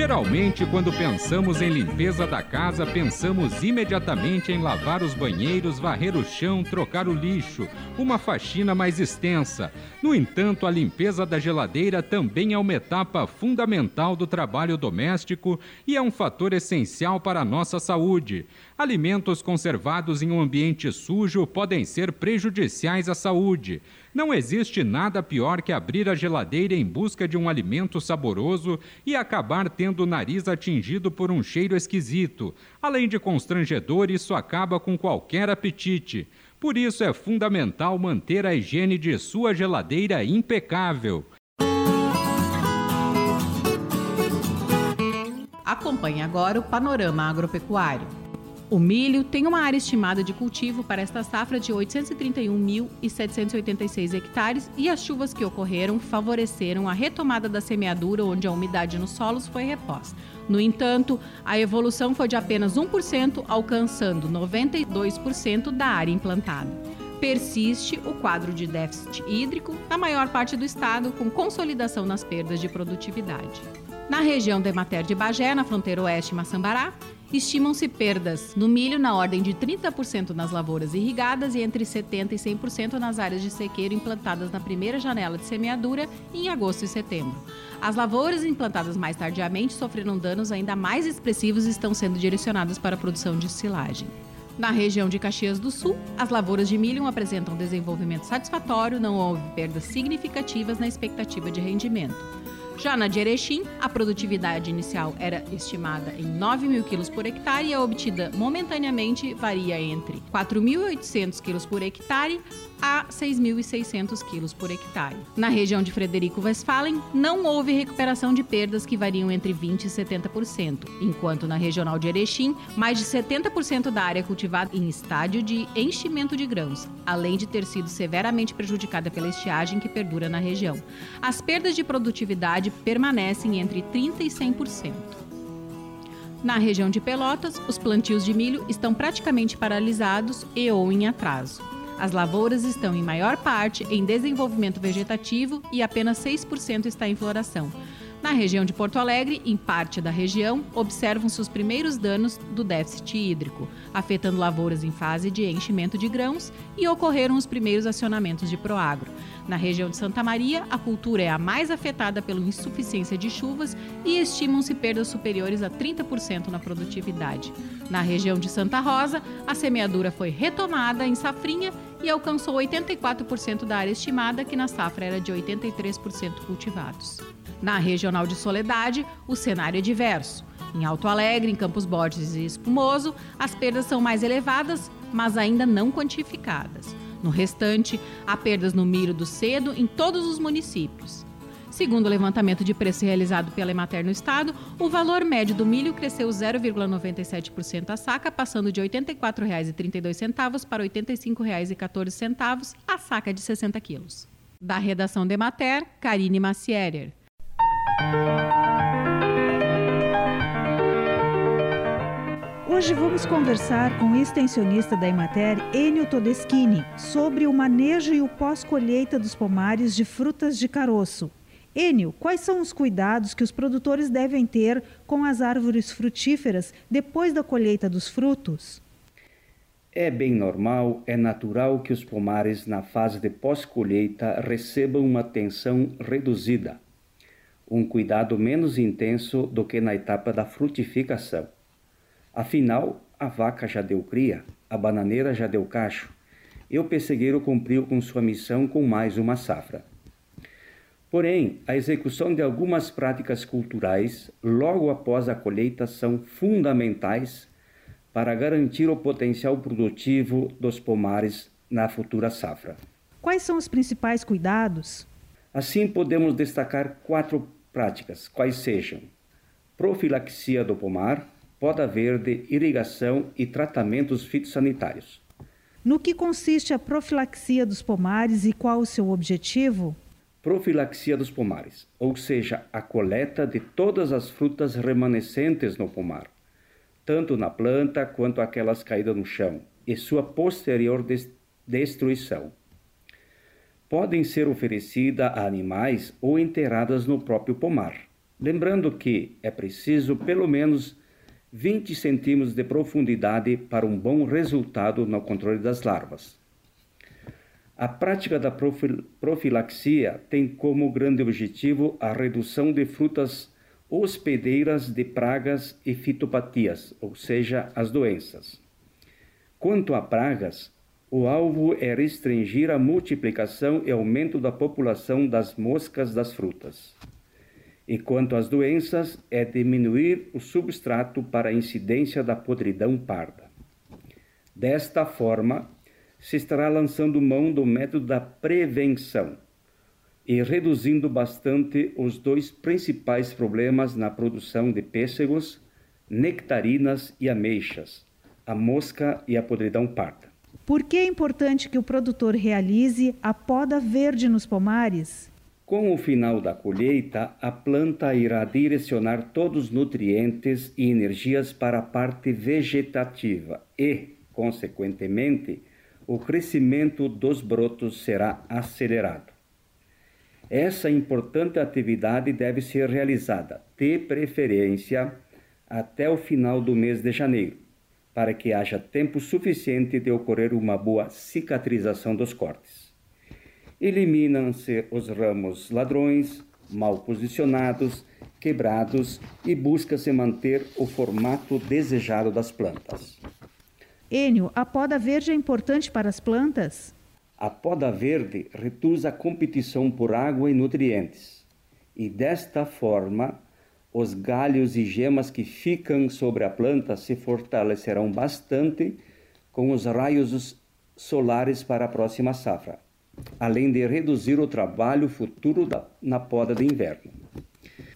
Geralmente, quando pensamos em limpeza da casa, pensamos imediatamente em lavar os banheiros, varrer o chão, trocar o lixo, uma faxina mais extensa. No entanto, a limpeza da geladeira também é uma etapa fundamental do trabalho doméstico e é um fator essencial para a nossa saúde. Alimentos conservados em um ambiente sujo podem ser prejudiciais à saúde. Não existe nada pior que abrir a geladeira em busca de um alimento saboroso e acabar tendo o nariz atingido por um cheiro esquisito. Além de constrangedor, isso acaba com qualquer apetite. Por isso é fundamental manter a higiene de sua geladeira impecável. Acompanhe agora o panorama agropecuário. O milho tem uma área estimada de cultivo para esta safra de 831.786 hectares e as chuvas que ocorreram favoreceram a retomada da semeadura onde a umidade nos solos foi reposta. No entanto, a evolução foi de apenas 1%, alcançando 92% da área implantada persiste o quadro de déficit hídrico na maior parte do estado, com consolidação nas perdas de produtividade. Na região de Emater de Bagé, na fronteira oeste Maçambará, Estimam-se perdas no milho na ordem de 30% nas lavouras irrigadas e entre 70% e 100% nas áreas de sequeiro implantadas na primeira janela de semeadura em agosto e setembro. As lavouras implantadas mais tardiamente sofreram danos ainda mais expressivos e estão sendo direcionadas para a produção de silagem. Na região de Caxias do Sul, as lavouras de milho apresentam desenvolvimento satisfatório, não houve perdas significativas na expectativa de rendimento. Já na de Erechim, a produtividade inicial era estimada em 9 mil quilos por hectare e a obtida momentaneamente varia entre 4.800 quilos por hectare a 6.600 quilos por hectare. Na região de Frederico Westphalen, não houve recuperação de perdas que variam entre 20% e 70%, enquanto na regional de Erechim, mais de 70% da área cultivada em estádio de enchimento de grãos, além de ter sido severamente prejudicada pela estiagem que perdura na região. As perdas de produtividade permanecem entre 30% e 100%. Na região de Pelotas, os plantios de milho estão praticamente paralisados e ou em atraso. As lavouras estão em maior parte em desenvolvimento vegetativo e apenas 6% está em floração. Na região de Porto Alegre, em parte da região, observam-se os primeiros danos do déficit hídrico, afetando lavouras em fase de enchimento de grãos e ocorreram os primeiros acionamentos de Proagro. Na região de Santa Maria, a cultura é a mais afetada pela insuficiência de chuvas e estimam-se perdas superiores a 30% na produtividade. Na região de Santa Rosa, a semeadura foi retomada em safrinha e alcançou 84% da área estimada, que na safra era de 83% cultivados. Na regional de Soledade, o cenário é diverso. Em Alto Alegre, em Campos Borges e Espumoso, as perdas são mais elevadas, mas ainda não quantificadas. No restante, há perdas no milho do cedo em todos os municípios. Segundo o levantamento de preço realizado pela Emater no estado, o valor médio do milho cresceu 0,97% a saca, passando de R$ 84,32 para R$ 85,14 a saca de 60 quilos. Da redação de Emater, Karine Macierer. Hoje vamos conversar com o extensionista da Emater, Enio Todeschini, sobre o manejo e o pós-colheita dos pomares de frutas de caroço. Enio, quais são os cuidados que os produtores devem ter com as árvores frutíferas depois da colheita dos frutos? É bem normal, é natural que os pomares na fase de pós-colheita recebam uma atenção reduzida, um cuidado menos intenso do que na etapa da frutificação. Afinal, a vaca já deu cria, a bananeira já deu cacho, e o pessegueiro cumpriu com sua missão com mais uma safra. Porém, a execução de algumas práticas culturais logo após a colheita são fundamentais para garantir o potencial produtivo dos pomares na futura safra. Quais são os principais cuidados? Assim, podemos destacar quatro práticas, quais sejam: profilaxia do pomar, poda verde, irrigação e tratamentos fitossanitários. No que consiste a profilaxia dos pomares e qual o seu objetivo? Profilaxia dos pomares, ou seja, a coleta de todas as frutas remanescentes no pomar, tanto na planta quanto aquelas caídas no chão, e sua posterior destruição. Podem ser oferecidas a animais ou enterradas no próprio pomar. Lembrando que é preciso pelo menos 20 centímetros de profundidade para um bom resultado no controle das larvas. A prática da profilaxia tem como grande objetivo a redução de frutas hospedeiras de pragas e fitopatias, ou seja, as doenças. Quanto a pragas, o alvo é restringir a multiplicação e aumento da população das moscas das frutas. E quanto às doenças, é diminuir o substrato para a incidência da podridão parda. Desta forma, se estará lançando mão do método da prevenção e reduzindo bastante os dois principais problemas na produção de pêssegos, nectarinas e ameixas, a mosca e a podridão parda. Por que é importante que o produtor realize a poda verde nos pomares? Com o final da colheita, a planta irá direcionar todos os nutrientes e energias para a parte vegetativa e, consequentemente, o crescimento dos brotos será acelerado. Essa importante atividade deve ser realizada, de preferência, até o final do mês de janeiro, para que haja tempo suficiente de ocorrer uma boa cicatrização dos cortes. Eliminam-se os ramos ladrões, mal posicionados, quebrados e busca-se manter o formato desejado das plantas. Enio, a poda verde é importante para as plantas? A poda verde reduz a competição por água e nutrientes, e desta forma, os galhos e gemas que ficam sobre a planta se fortalecerão bastante com os raios solares para a próxima safra além de reduzir o trabalho futuro da, na poda de inverno.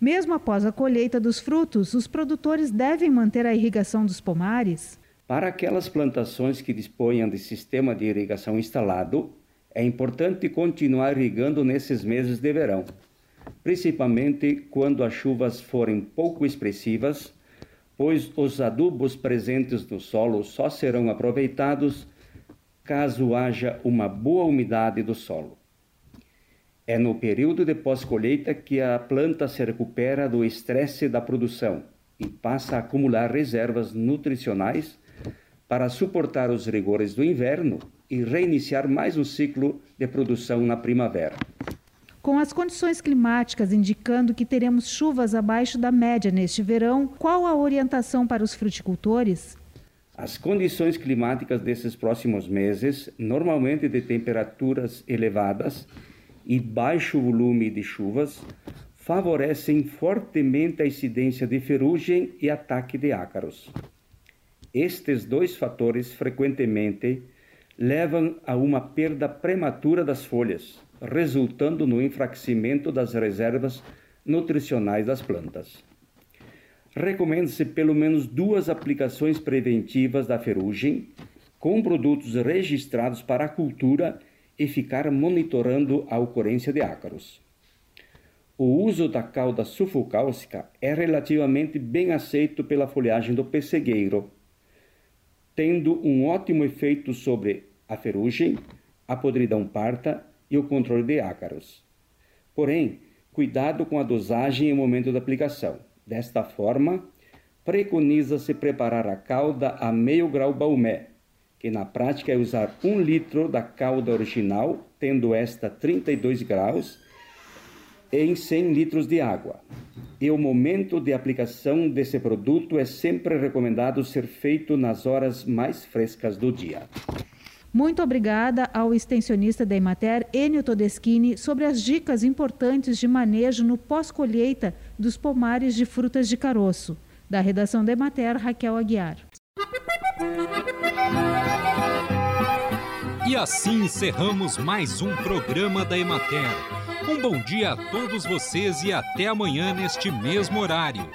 Mesmo após a colheita dos frutos, os produtores devem manter a irrigação dos pomares? Para aquelas plantações que disponham de sistema de irrigação instalado, é importante continuar irrigando nesses meses de verão, principalmente quando as chuvas forem pouco expressivas, pois os adubos presentes no solo só serão aproveitados caso haja uma boa umidade do solo. É no período de pós-colheita que a planta se recupera do estresse da produção e passa a acumular reservas nutricionais para suportar os rigores do inverno e reiniciar mais um ciclo de produção na primavera. Com as condições climáticas indicando que teremos chuvas abaixo da média neste verão, qual a orientação para os fruticultores? As condições climáticas desses próximos meses, normalmente de temperaturas elevadas e baixo volume de chuvas, favorecem fortemente a incidência de ferrugem e ataque de ácaros. Estes dois fatores frequentemente levam a uma perda prematura das folhas, resultando no enfraquecimento das reservas nutricionais das plantas. Recomenda-se pelo menos duas aplicações preventivas da ferrugem com produtos registrados para a cultura e ficar monitorando a ocorrência de ácaros. O uso da cauda sulfocálcica é relativamente bem aceito pela folhagem do pessegueiro, tendo um ótimo efeito sobre a ferrugem, a podridão parta e o controle de ácaros. Porém, cuidado com a dosagem e o momento da aplicação. Desta forma, preconiza-se preparar a calda a meio grau baumé, que na prática é usar um litro da calda original, tendo esta 32 graus, em 100 litros de água. E o momento de aplicação desse produto é sempre recomendado ser feito nas horas mais frescas do dia. Muito obrigada ao extensionista da Emater, Enio Todeschini, sobre as dicas importantes de manejo no pós-colheita dos pomares de frutas de caroço. Da redação da Emater, Raquel Aguiar. E assim encerramos mais um programa da Emater. Um bom dia a todos vocês e até amanhã neste mesmo horário.